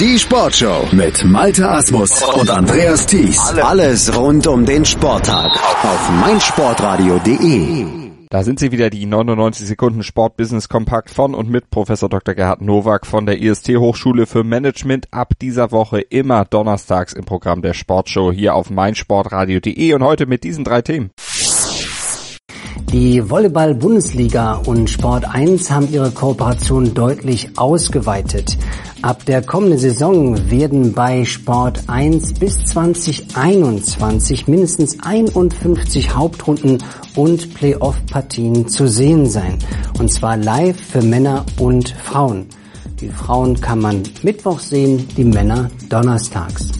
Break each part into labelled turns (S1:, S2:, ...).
S1: Die Sportshow mit Malte Asmus und Andreas Thies. Alles rund um den Sporttag auf meinsportradio.de.
S2: Da sind sie wieder, die 99 Sekunden Sportbusiness Kompakt von und mit Professor Dr. Gerhard Nowak von der IST Hochschule für Management ab dieser Woche immer donnerstags im Programm der Sportshow hier auf meinsportradio.de und heute mit diesen drei Themen.
S3: Die Volleyball-Bundesliga und Sport 1 haben ihre Kooperation deutlich ausgeweitet. Ab der kommenden Saison werden bei Sport 1 bis 2021 mindestens 51 Hauptrunden und Playoff-Partien zu sehen sein. Und zwar live für Männer und Frauen. Die Frauen kann man Mittwoch sehen, die Männer donnerstags.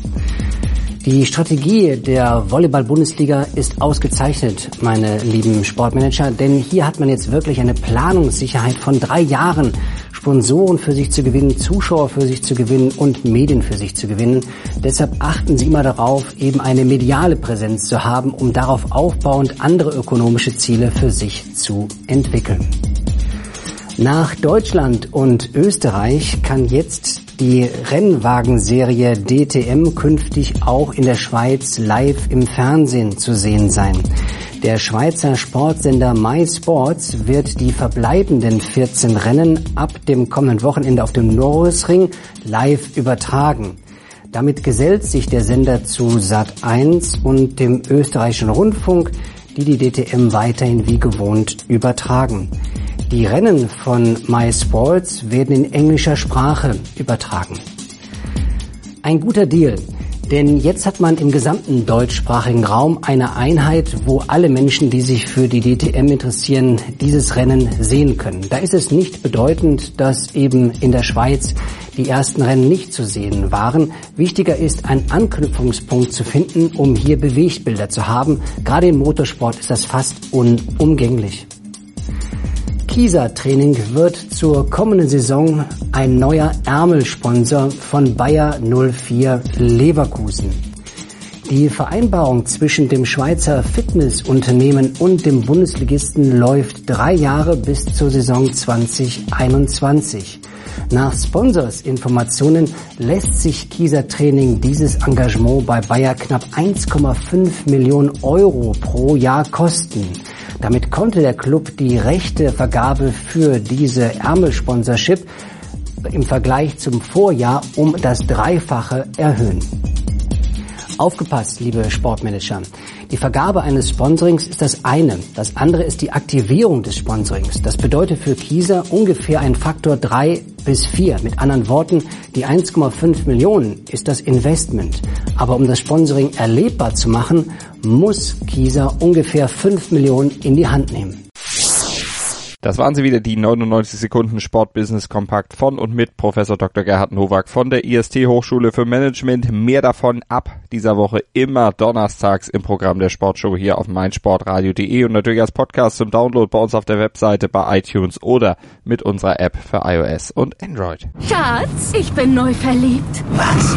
S3: Die Strategie der Volleyball-Bundesliga ist ausgezeichnet, meine lieben Sportmanager, denn hier hat man jetzt wirklich eine Planungssicherheit von drei Jahren, Sponsoren für sich zu gewinnen, Zuschauer für sich zu gewinnen und Medien für sich zu gewinnen. Deshalb achten Sie immer darauf, eben eine mediale Präsenz zu haben, um darauf aufbauend andere ökonomische Ziele für sich zu entwickeln. Nach Deutschland und Österreich kann jetzt die Rennwagenserie DTM künftig auch in der Schweiz live im Fernsehen zu sehen sein. Der Schweizer Sportsender MySports wird die verbleibenden 14 Rennen ab dem kommenden Wochenende auf dem Norrisring live übertragen. Damit gesellt sich der Sender zu Sat1 und dem österreichischen Rundfunk, die die DTM weiterhin wie gewohnt übertragen. Die Rennen von MySports werden in englischer Sprache übertragen. Ein guter Deal, denn jetzt hat man im gesamten deutschsprachigen Raum eine Einheit, wo alle Menschen, die sich für die DTM interessieren, dieses Rennen sehen können. Da ist es nicht bedeutend, dass eben in der Schweiz die ersten Rennen nicht zu sehen waren. Wichtiger ist, einen Anknüpfungspunkt zu finden, um hier Bewegtbilder zu haben. Gerade im Motorsport ist das fast unumgänglich. Kieser Training wird zur kommenden Saison ein neuer Ärmelsponsor von Bayer 04 Leverkusen. Die Vereinbarung zwischen dem Schweizer Fitnessunternehmen und dem Bundesligisten läuft drei Jahre bis zur Saison 2021. Nach Sponsorsinformationen lässt sich Kieser Training dieses Engagement bei Bayer knapp 1,5 Millionen Euro pro Jahr kosten. Damit konnte der Club die Rechtevergabe für diese Ärmelsponsorship im Vergleich zum Vorjahr um das Dreifache erhöhen. Aufgepasst, liebe Sportmanager. Die Vergabe eines Sponsorings ist das eine. Das andere ist die Aktivierung des Sponsorings. Das bedeutet für Kieser ungefähr ein Faktor drei bis vier. Mit anderen Worten, die 1,5 Millionen ist das Investment. Aber um das Sponsoring erlebbar zu machen, muss Kieser ungefähr 5 Millionen in die Hand nehmen.
S2: Das waren sie wieder, die 99 Sekunden Sportbusiness Kompakt von und mit Professor Dr. Gerhard Nowak von der IST Hochschule für Management. Mehr davon ab dieser Woche immer donnerstags im Programm der Sportshow hier auf meinsportradio.de und natürlich als Podcast zum Download bei uns auf der Webseite bei iTunes oder mit unserer App für iOS und Android.
S4: Schatz, ich bin neu verliebt.
S5: Was?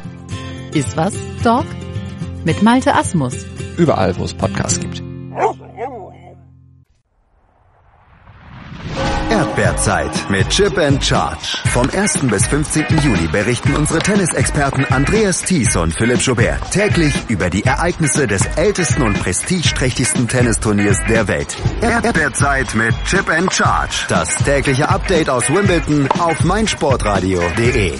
S6: Iswas Dog mit Malte Asmus.
S7: Überall, wo es Podcasts gibt.
S1: Erdbeerzeit mit Chip and Charge. Vom 1. bis 15. Juli berichten unsere Tennisexperten Andreas Thies und Philipp Joubert täglich über die Ereignisse des ältesten und prestigeträchtigsten Tennisturniers der Welt. Erdbeerzeit mit Chip and Charge. Das tägliche Update aus Wimbledon auf meinsportradio.de.